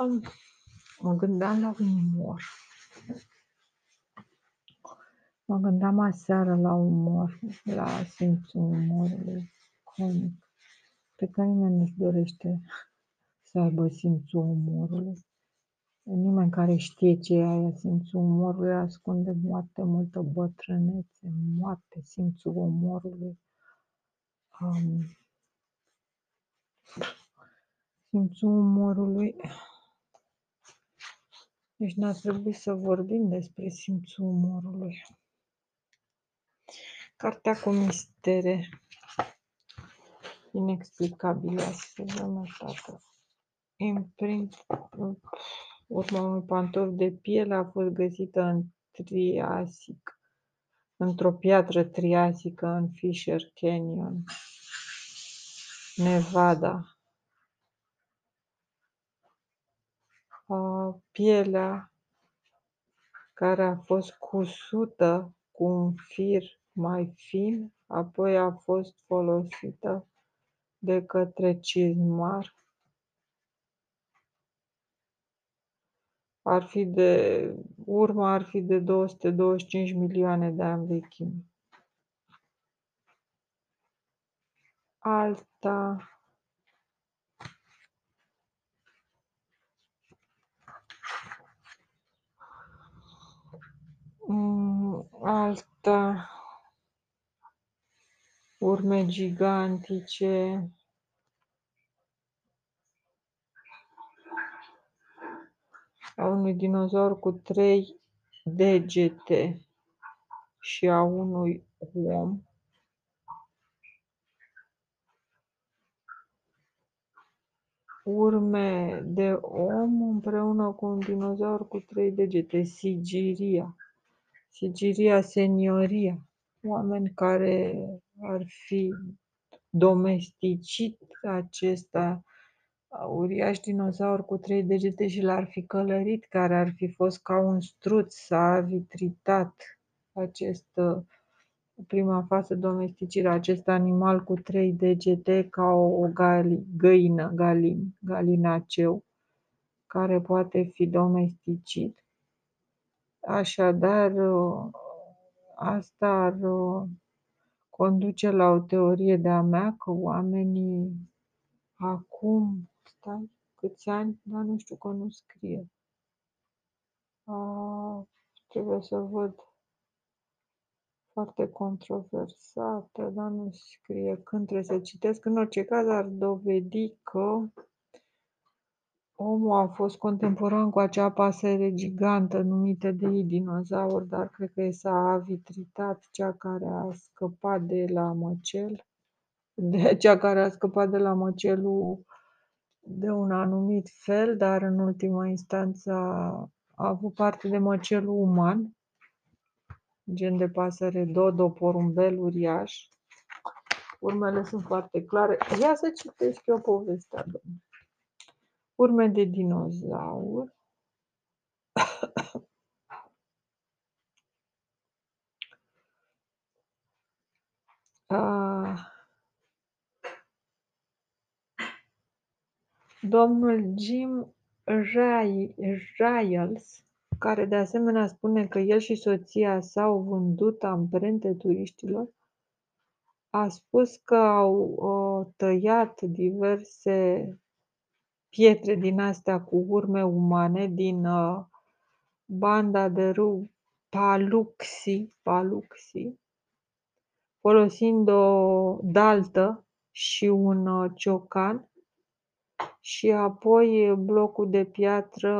Am, mă gândeam la umor. Mă gândeam aseară la umor, la simțul umorului comic, pe care nimeni nu-și dorește să aibă simțul umorului. Nimeni care știe ce e aia simțul umorului ascunde foarte multă bătrânețe, moarte simțul umorului. Um, simțul umorului. Deci n-ar trebui să vorbim despre simțul umorului. Cartea cu mistere inexplicabile, să vă tată. Imprint, urma unui pantof de piele a fost găsită în Triasic, într-o piatră triasică în Fisher Canyon, Nevada. Pielea care a fost cusută cu un fir mai fin, apoi a fost folosită de către cizmar. Ar fi de, urma ar fi de 225 milioane de ani vechime. Alta alta urme gigantice a unui dinozaur cu trei degete și a unui om. Urme de om împreună cu un dinozaur cu trei degete, Sigiria. Sigiria senioria, oameni care ar fi domesticit acesta uriaș dinozaur cu trei degete și l-ar fi călărit, care ar fi fost ca un struț, s-a vitritat acest prima fază domesticire, acest animal cu trei degete ca o, o gali, găină, galin, galinaceu, care poate fi domesticit. Așadar, asta ar conduce la o teorie de-a mea că oamenii acum, stai, câți ani, dar nu știu că nu scrie. A, trebuie să văd foarte controversată, dar nu scrie când trebuie să citesc. În orice caz ar dovedi că Omul a fost contemporan cu acea pasăre gigantă numită de ei dinozaur, dar cred că s-a avitritat cea care a scăpat de la măcel, de cea care a scăpat de la măcelul de un anumit fel, dar în ultima instanță a, a avut parte de măcelul uman, gen de pasăre dodo, porumbel uriaș. Urmele sunt foarte clare. Ia să citesc eu povestea, domnule urme de dinozaur. Domnul Jim Giles, care de asemenea spune că el și soția s-au vândut amprente turiștilor, a spus că au uh, tăiat diverse pietre din astea cu urme umane din uh, banda de râu Paluxi, Paluxi, folosind o daltă și un uh, ciocan și apoi blocul de piatră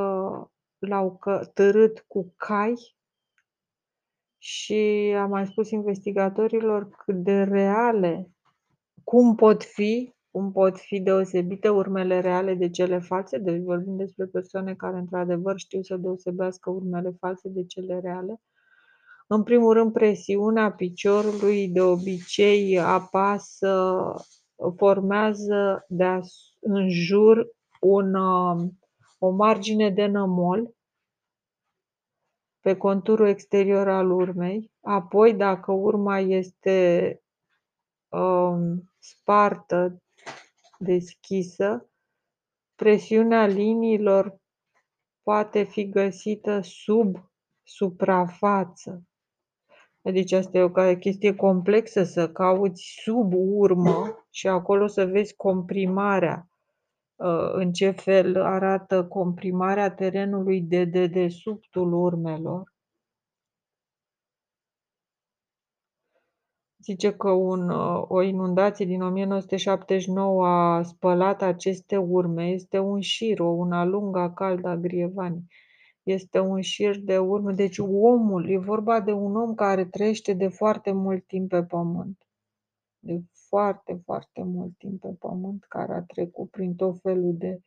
l-au târât cu cai și am mai spus investigatorilor cât de reale, cum pot fi cum pot fi deosebite urmele reale de cele false, deci vorbim despre persoane care într-adevăr știu să deosebească urmele false de cele reale. În primul rând, presiunea piciorului de obicei apasă, formează de în jur un, o margine de nămol pe conturul exterior al urmei. Apoi, dacă urma este um, spartă deschisă, presiunea liniilor poate fi găsită sub suprafață. Adică asta e o chestie complexă să cauți sub urmă și acolo să vezi comprimarea. Uh, în ce fel arată comprimarea terenului de dedesubtul urmelor. Zice că un, uh, o inundație din 1979 a spălat aceste urme. Este un șir, o una lungă, caldă, grievani. Este un șir de urme. Deci omul, e vorba de un om care trăiește de foarte mult timp pe pământ. De foarte, foarte mult timp pe pământ, care a trecut prin tot felul de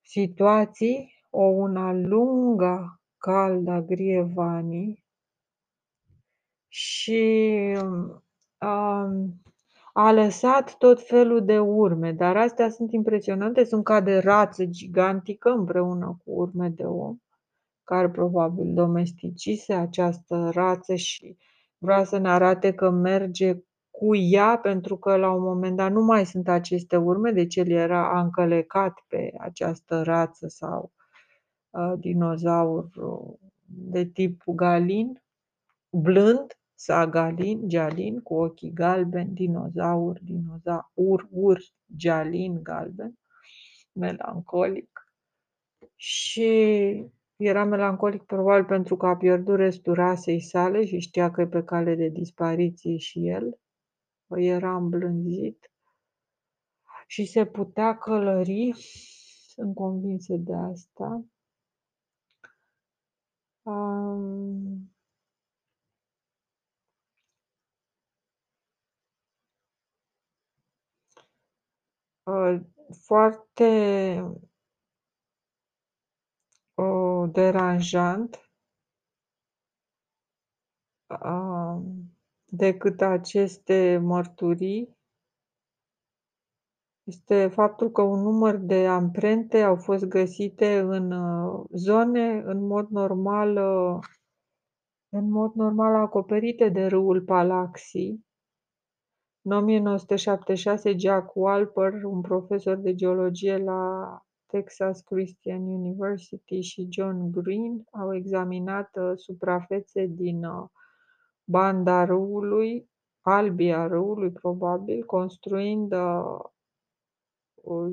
situații, o una lungă, caldă, grievani, și um, a lăsat tot felul de urme, dar astea sunt impresionante, sunt ca de rață gigantică împreună cu urme de om, care probabil domesticise această rață și vrea să ne arate că merge cu ea, pentru că la un moment dat nu mai sunt aceste urme, deci el era încălecat pe această rață sau uh, dinozaur de tip galin, blând, Sagalin, Gialin, cu ochii galbeni, dinozaur, dinozaur, ur, Gialin, galben, melancolic. Și era melancolic probabil pentru că a pierdut restul rasei sale și știa că e pe cale de dispariție și el. Era îmblânzit și se putea călări, sunt convinsă de asta. Um, Uh, foarte uh, deranjant uh, decât aceste mărturii. Este faptul că un număr de amprente au fost găsite în zone în mod normal în mod normal acoperite de râul Palaxii în 1976, Jack Walper, un profesor de geologie la Texas Christian University și John Green au examinat uh, suprafețe din uh, banda râului, albia râului probabil, construind uh,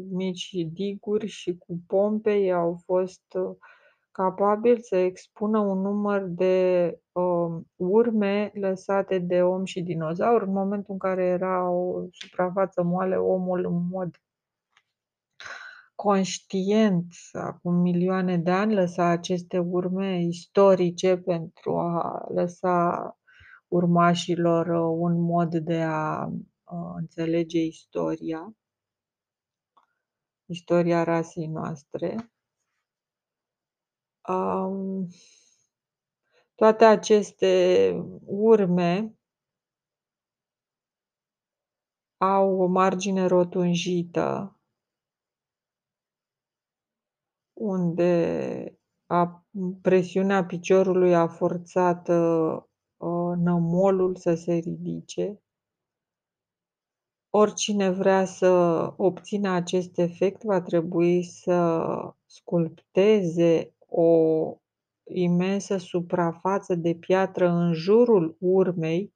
mici diguri și cu pompe au fost uh, capabil să expună un număr de uh, urme lăsate de om și dinozaur în momentul în care era o suprafață moale, omul în mod conștient, acum milioane de ani, lăsa aceste urme istorice pentru a lăsa urmașilor uh, un mod de a uh, înțelege istoria, istoria rasei noastre. Um, toate aceste urme au o margine rotunjită unde a, presiunea piciorului a forțat uh, nămolul să se ridice. Oricine vrea să obțină acest efect va trebui să sculpteze o imensă suprafață de piatră în jurul urmei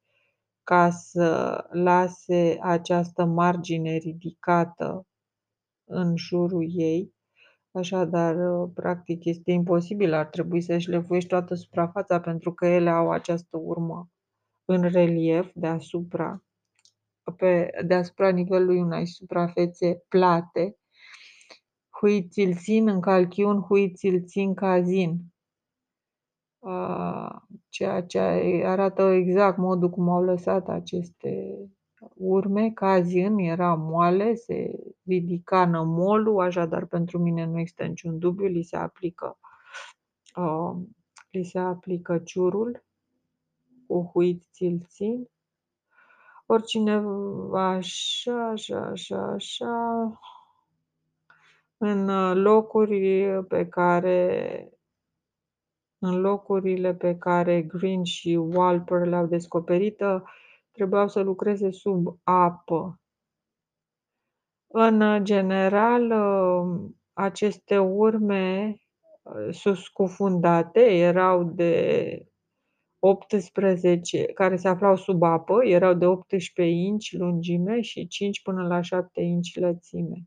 ca să lase această margine ridicată în jurul ei. Așadar, practic, este imposibil, ar trebui să șlefuiești toată suprafața pentru că ele au această urmă în relief deasupra, pe, deasupra nivelului unei suprafețe plate hui ți-l țin în calchiun, hui ți-l țin cazin. Ceea ce arată exact modul cum au lăsat aceste urme, cazin era moale, se ridica nămolul, așadar pentru mine nu există niciun dubiu, li se aplică, uh, li se aplică ciurul cu huit ți-l țin. Oricine așa, așa, așa, așa, în uh, locuri pe care în locurile pe care Green și Walper le-au descoperit, uh, trebuiau să lucreze sub apă. În general, uh, aceste urme ă, scufundate, erau de 18 care se aflau sub apă, erau de 18 inci lungime și 5 până la 7 inci lățime.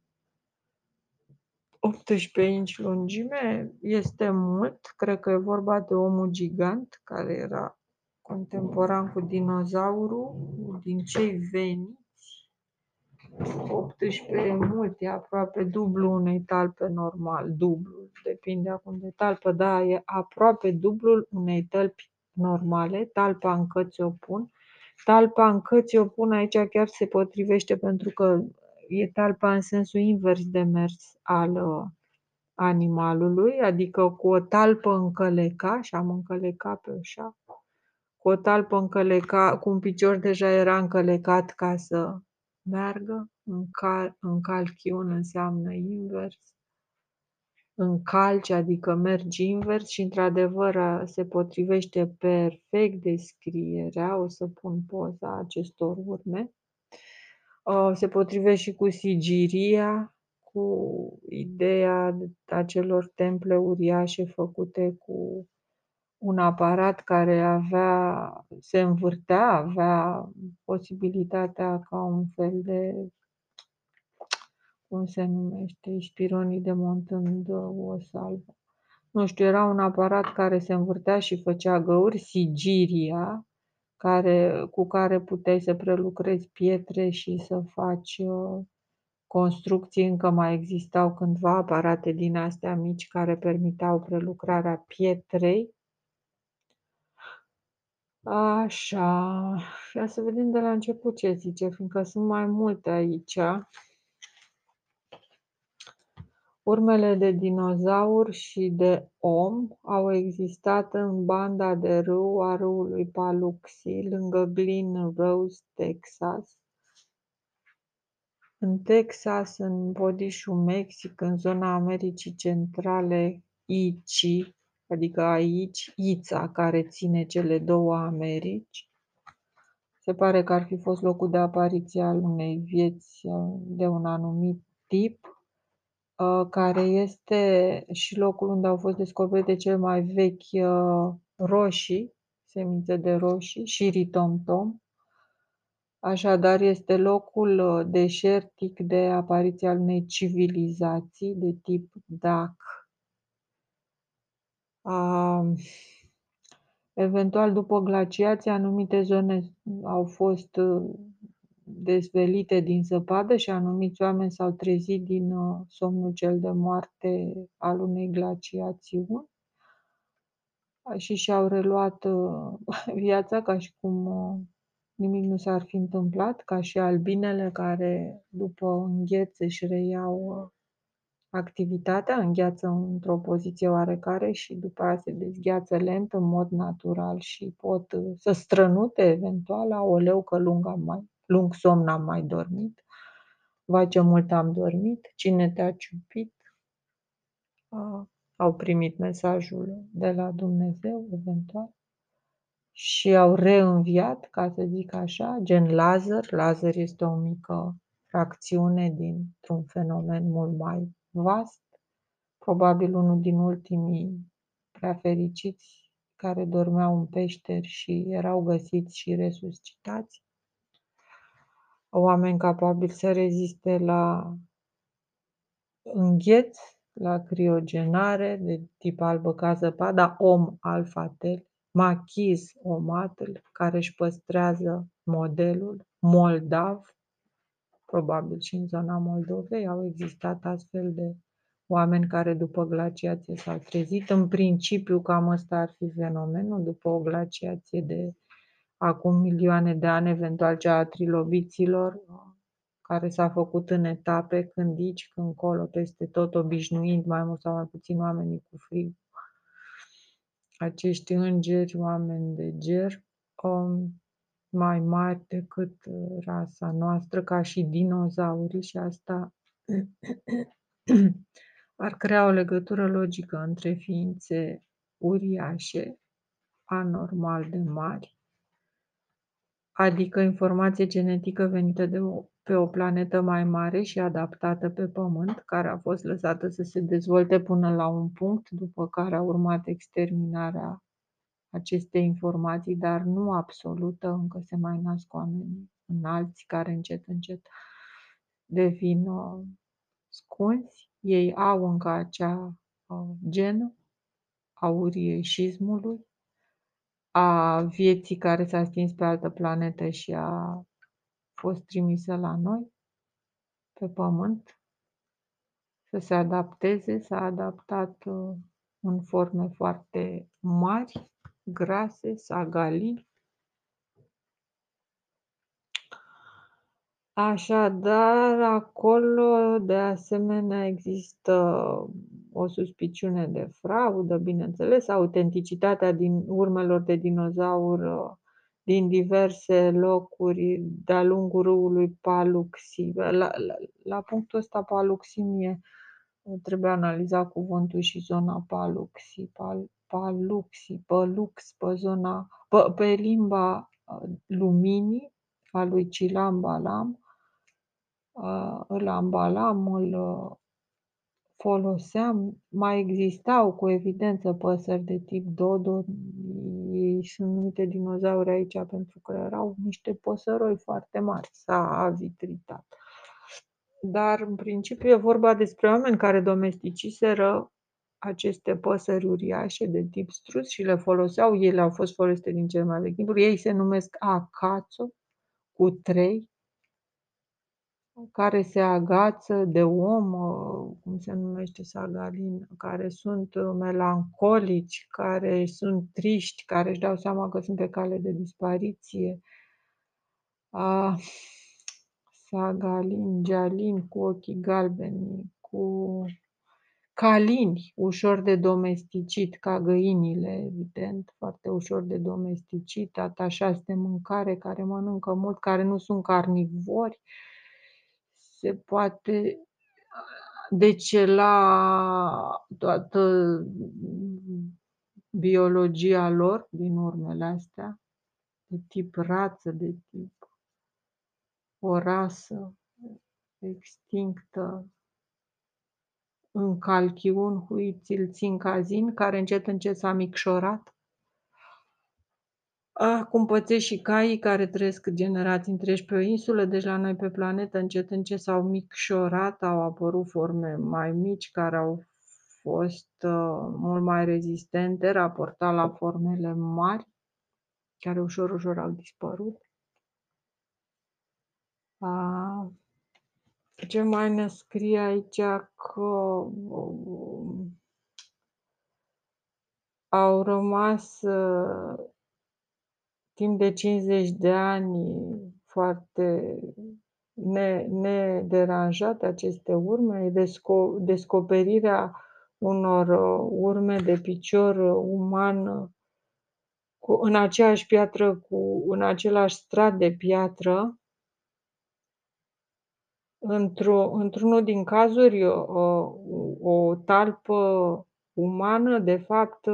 18 inci lungime este mult, cred că e vorba de omul gigant care era contemporan cu dinozaurul, din cei veniți. 18 e mult, e aproape dublu unei talpe normal, dublu, depinde acum de talpă, da, e aproape dublul unei tălpi normale, talpa în căți o pun. Talpa în căți o pun aici chiar se potrivește pentru că e talpa în sensul invers de mers al uh, animalului, adică cu o talpă încăleca și am încălecat pe așa, cu o talpă încăleca, cu un picior deja era încălecat ca să meargă, încal, încalchiun înseamnă invers, încalci, adică mergi invers și într-adevăr se potrivește perfect descrierea, o să pun poza acestor urme, se potrivește și cu sigiria, cu ideea acelor temple uriașe făcute cu un aparat care avea, se învârtea, avea posibilitatea ca un fel de, cum se numește, spironii demontând o salvă. Nu știu, era un aparat care se învârtea și făcea găuri, sigiria, care, cu care puteai să prelucrezi pietre și să faci uh, construcții. Încă mai existau cândva aparate din astea mici care permiteau prelucrarea pietrei Așa, ia să vedem de la început ce zice, fiindcă sunt mai multe aici. Urmele de dinozaur și de om au existat în banda de râu a râului Paluxy, lângă Glen Rose, Texas. În Texas, în Bodișul Mexic, în zona Americii Centrale, Ici, adică aici Ița care ține cele două Americi. Se pare că ar fi fost locul de apariție al unei vieți uh, de un anumit tip, uh, care este și locul unde au fost descoperite cele mai vechi uh, roșii, semințe de roșii și ritomtom. Așadar, este locul deșertic de apariție al unei civilizații de tip DAC, Eventual, după glaciație, anumite zone au fost uh, dezvelite din zăpadă și anumiți oameni s-au trezit din uh, somnul cel de moarte al unei glaciațiuni și și-au reluat uh, viața ca și cum nimic nu s-ar fi întâmplat, ca și albinele care după îngheț își reiau Activitatea îngheață într-o poziție oarecare și după aia se dezgheață lent în mod natural și pot uh, să strănute eventual, aoleu că lung, am mai, lung somn am mai dormit, vai ce mult am dormit, cine te-a ciupit, au primit mesajul de la Dumnezeu eventual și au reînviat, ca să zic așa, gen laser. Laser este o mică fracțiune dintr-un fenomen mult mai vast, probabil unul din ultimii prea fericiți care dormeau în peșteri și erau găsiți și resuscitați. Oameni capabili să reziste la îngheț, la criogenare de tip albă ca zăpada, om alfatel, machiz omatl, care își păstrează modelul, moldav, Probabil și în zona Moldovei au existat astfel de oameni care după glaciație s-au trezit. În principiu cam ăsta ar fi fenomenul după o glaciație de acum milioane de ani, eventual cea a trilobiților, care s-a făcut în etape, când aici, când colo, peste tot, obișnuind mai mult sau mai puțin oamenii cu frig. Acești îngeri, oameni de ger, um, mai mari decât uh, rasa noastră, ca și dinozaurii și asta ar crea o legătură logică între ființe uriașe, anormal de mari, adică informație genetică venită de o pe o planetă mai mare și adaptată pe Pământ, care a fost lăsată să se dezvolte până la un punct, după care a urmat exterminarea acestei informații, dar nu absolută, încă se mai nasc oameni înalți care încet, încet devin uh, scunzi. Ei au încă acea uh, genă a urișismului, a vieții care s-a stins pe altă planetă și a fost trimisă la noi, pe pământ, să se adapteze, s-a adaptat uh, în forme foarte mari, grase, sagalii. Așadar, acolo, de asemenea, există o suspiciune de fraudă, bineînțeles, autenticitatea din urmelor de dinozaur uh, din diverse locuri de-a lungul râului Paluxy. La, la, la punctul ăsta Paluximie trebuie analizat cuvântul și zona Paluxy, Pal, Paluxy, Palux, pe zona, pe, pe limba uh, luminii a lui Cilam Balam, uh, îl ambalam, îl uh, foloseam, mai existau cu evidență păsări de tip dodo, ei sunt numite dinozauri aici pentru că erau niște păsăroi foarte mari, s-a avitritat. Dar în principiu e vorba despre oameni care domesticiseră aceste păsări uriașe de tip strus și le foloseau, ele au fost folosite din cel mai vechi timpuri, ei se numesc acațo, cu trei, care se agață de om, uh, cum se numește sagalin, care sunt uh, melancolici, care sunt triști, care își dau seama că sunt pe cale de dispariție. A, sagalin, gialin cu ochii galbeni, cu calini, ușor de domesticit, ca găinile, evident, foarte ușor de domesticit, atașați de mâncare, care mănâncă mult, care nu sunt carnivori, se poate decela toată biologia lor din urmele astea, de tip rață, de tip o rasă extinctă, în calchiun, huițil, țincazin, care încet încet s-a micșorat Ah, cum pățesc și caii care trăiesc generații întregi pe o insulă, deci la noi pe planetă încet încet s-au micșorat, au apărut forme mai mici care au fost uh, mult mai rezistente raportat la formele mari, care ușor, ușor au dispărut. Uh, ce mai ne scrie aici că uh, au rămas uh, timp de 50 de ani foarte ne, nederanjate aceste urme, desco, descoperirea unor uh, urme de picior uman cu, în aceeași piatră, cu, în același strat de piatră, într-o, într-unul din cazuri, o, o talpă umană, de fapt,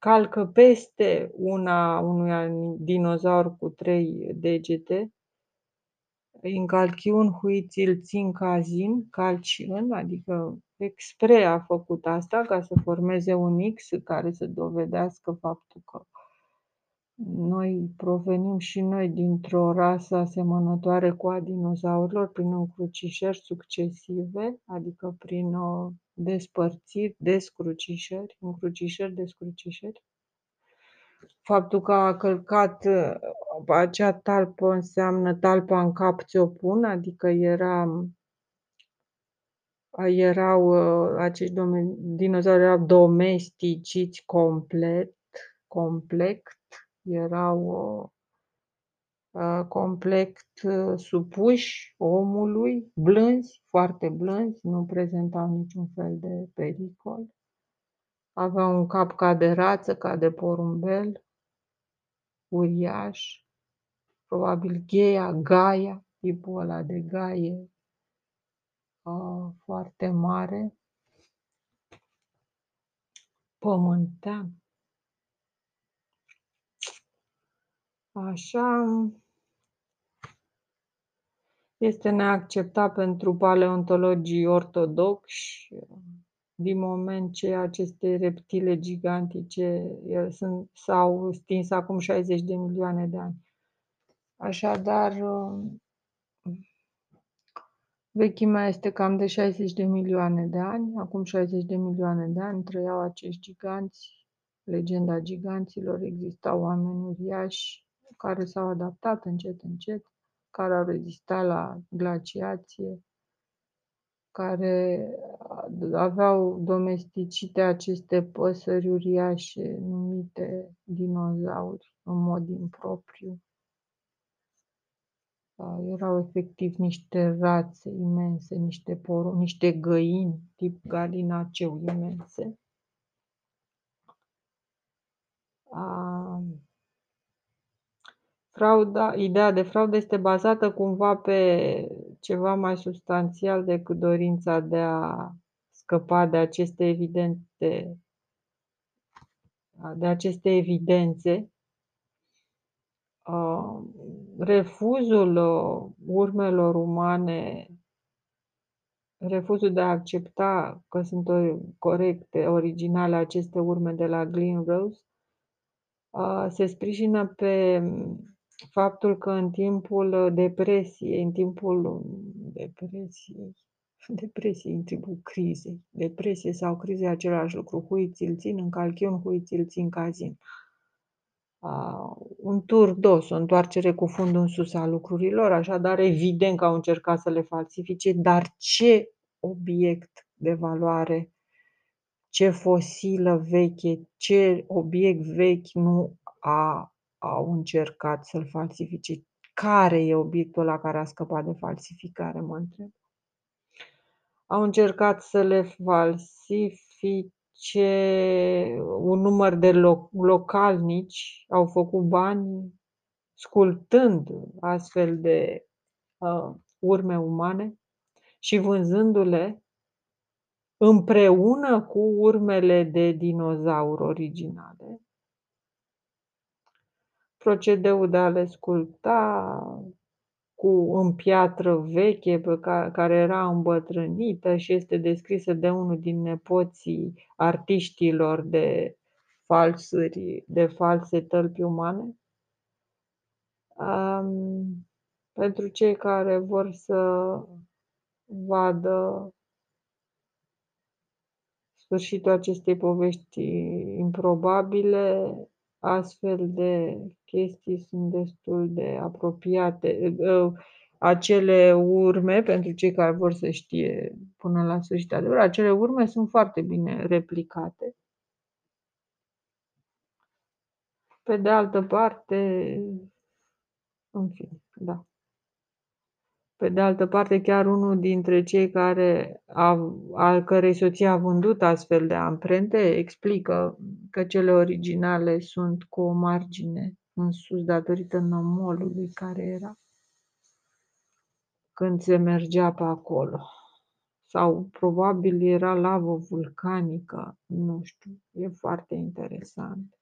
calcă peste una unui dinozaur cu trei degete, încalchiun huițil țin cazin, calci în, adică expre a făcut asta ca să formeze un X care să dovedească faptul că noi provenim și noi dintr-o rasă asemănătoare cu a dinozaurilor prin încrucișări succesive, adică prin o despărțiri, descrucișări, încrucișări, descrucișări. Faptul că a călcat uh, acea talpă înseamnă talpa în cap ți-o pun, adică era, erau uh, acești dinozauri erau domesticiți complet, complet, erau uh, complet supuși omului, blânzi, foarte blânzi, nu prezentau niciun fel de pericol. Aveau un cap ca de rață, ca de porumbel, uriaș, probabil gheia, gaia, tipul ăla de gaie uh, foarte mare, pământean. Așa, Este neacceptat pentru paleontologii ortodocși, din moment ce aceste reptile gigantice sunt s-au stins acum 60 de milioane de ani. Așadar, vechimea este cam de 60 de milioane de ani. Acum 60 de milioane de ani trăiau acești giganți, legenda giganților, existau oameni uriași care s-au adaptat încet, încet care au rezistat la glaciație, care aveau domesticite aceste păsări uriașe numite dinozauri în mod impropriu. Erau efectiv niște rațe imense, niște poro, niște găini tip galinaceu imense. Frauda ideea de fraudă este bazată cumva pe ceva mai substanțial decât dorința de a scăpa de aceste evidente de aceste evidențe. refuzul urmelor umane refuzul de a accepta că sunt corecte, originale aceste urme de la Green Rose se sprijină pe faptul că în timpul uh, depresiei, în timpul um, depresiei, depresiei, în timpul crizei, depresie sau crize același lucru, hui ți-l țin în calchiun, hui ți-l țin cazin. Uh, un tur dos, o întoarcere cu fundul în sus a lucrurilor, așadar evident că au încercat să le falsifice, dar ce obiect de valoare, ce fosilă veche, ce obiect vechi nu a au încercat să-l falsifice. Care e obiectul la care a scăpat de falsificare, mă întreb. Au încercat să le falsifice un număr de loc- localnici, au făcut bani sculptând astfel de uh, urme umane și vânzându-le împreună cu urmele de dinozauri originale procedeul de a le sculpta cu în piatră veche pe care, care era îmbătrânită și este descrisă de unul din nepoții artiștilor de falsuri, de false tălpi umane. Um, pentru cei care vor să vadă sfârșitul acestei povești improbabile, astfel de chestii sunt destul de apropiate. Ă, acele urme, pentru cei care vor să știe până la sfârșit adevăr, acele urme sunt foarte bine replicate. Pe de altă parte, în fine, da. Pe de altă parte, chiar unul dintre cei care a, al cărei soție a vândut astfel de amprente explică că cele originale sunt cu o margine în sus datorită nomolului care era când se mergea pe acolo. Sau probabil era lavă vulcanică, nu știu, e foarte interesant.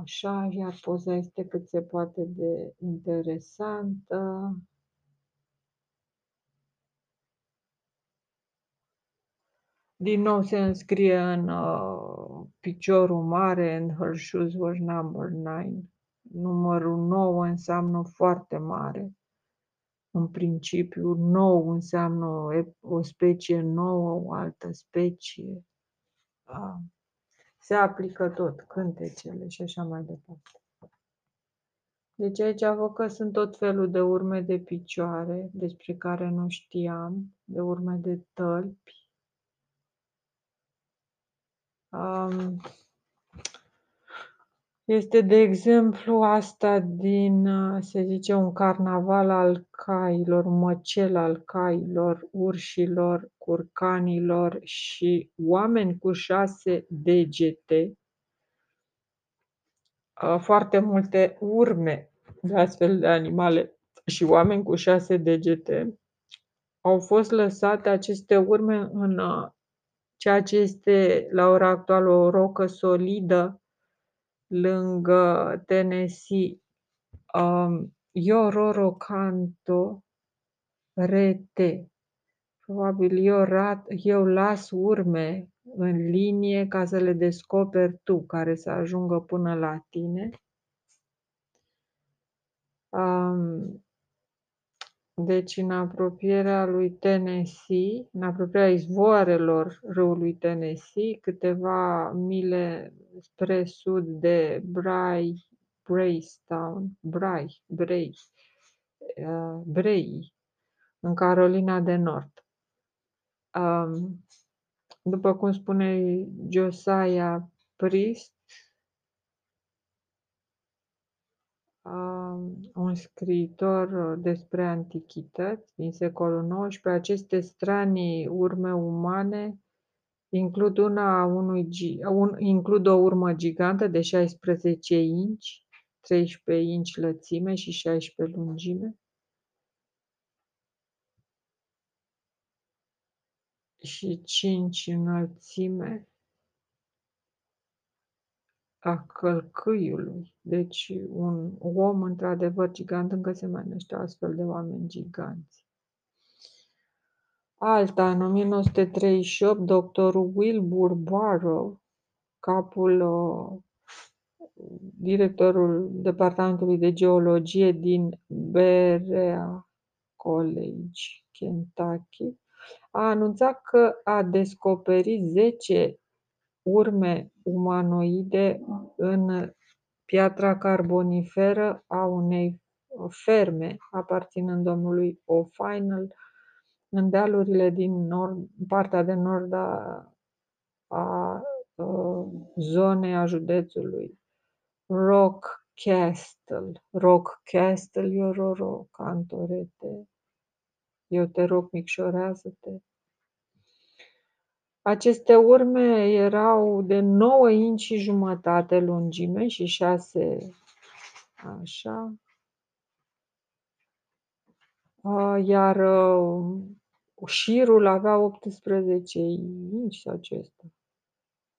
Așa, iar poza este cât se poate de interesantă. Din nou se înscrie în uh, piciorul mare, în her shoes were number nine. Numărul 9 înseamnă foarte mare. În principiu, nou înseamnă o, o specie nouă, o altă specie. Uh, se aplică tot, cântecele și așa mai departe. Deci aici văd că sunt tot felul de urme de picioare despre care nu știam, de urme de tălpi, este, de exemplu, asta din, se zice, un carnaval al cailor, măcel al cailor, urșilor, curcanilor și oameni cu șase degete, foarte multe urme de astfel de animale și oameni cu șase degete, au fost lăsate aceste urme în ceea ce este la ora actuală o rocă solidă lângă Tennessee. Um, Yororo Kanto rete. Probabil eu, rat, eu las urme în linie ca să le descoperi tu, care să ajungă până la tine. Um, deci în apropierea lui Tennessee, în apropierea izvoarelor râului Tennessee, câteva mile spre sud de Bray, Braystown, Bray, Bray, uh, Bray, în Carolina de Nord. Um, după cum spune Josiah Priest, un scriitor despre antichități din secolul XIX, aceste stranii urme umane includ, una unui, un, includ o urmă gigantă de 16 inch, 13 inch lățime și 16 lungime, și 5 înălțime, a călcâiului. Deci un om într-adevăr gigant, încă se mai năște astfel de oameni giganți. Alta, în 1938, doctorul Wilbur Barrow, capul uh, directorul Departamentului de Geologie din Berea College, Kentucky, a anunțat că a descoperit 10 urme umanoide în piatra carboniferă a unei ferme aparținând domnului O'Final în dealurile din nord, partea de nord a, a, a zonei a județului Rock Castle. Rock Castle, Iororo, cantorete. Eu te rog, micșorează-te. Aceste urme erau de 9 inci și jumătate lungime și 6 așa. Iar șirul avea 18 inci sau ce este.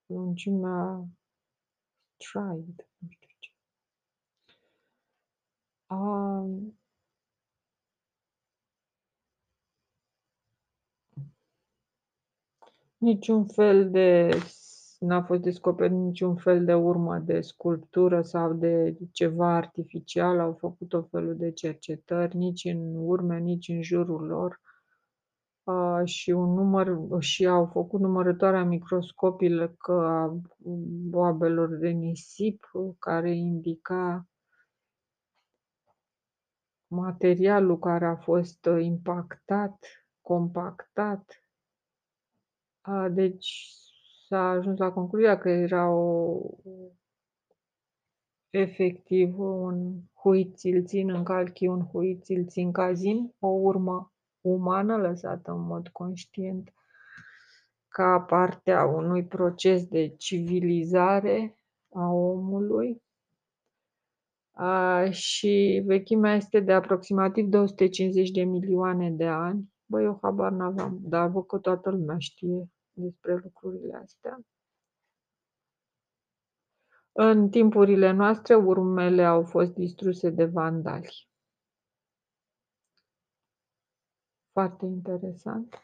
Lungimea stride, nu știu ce. Niciun fel de n-a fost descoperit niciun fel de urmă de sculptură sau de ceva artificial, au făcut o felul de cercetări, nici în urme, nici în jurul lor. Uh, și un număr și au făcut numărătoarea microscopică a boabelor de nisip care indica materialul care a fost impactat, compactat a, deci s-a ajuns la concluzia că era o efectiv un huițilțin în calchi, un huițilțin cazin, o urmă umană lăsată în mod conștient ca parte a unui proces de civilizare a omului a, și vechimea este de aproximativ 250 de milioane de ani. Băi, eu habar n-aveam, dar văd că toată lumea știe despre lucrurile astea. În timpurile noastre, urmele au fost distruse de vandali. Foarte interesant.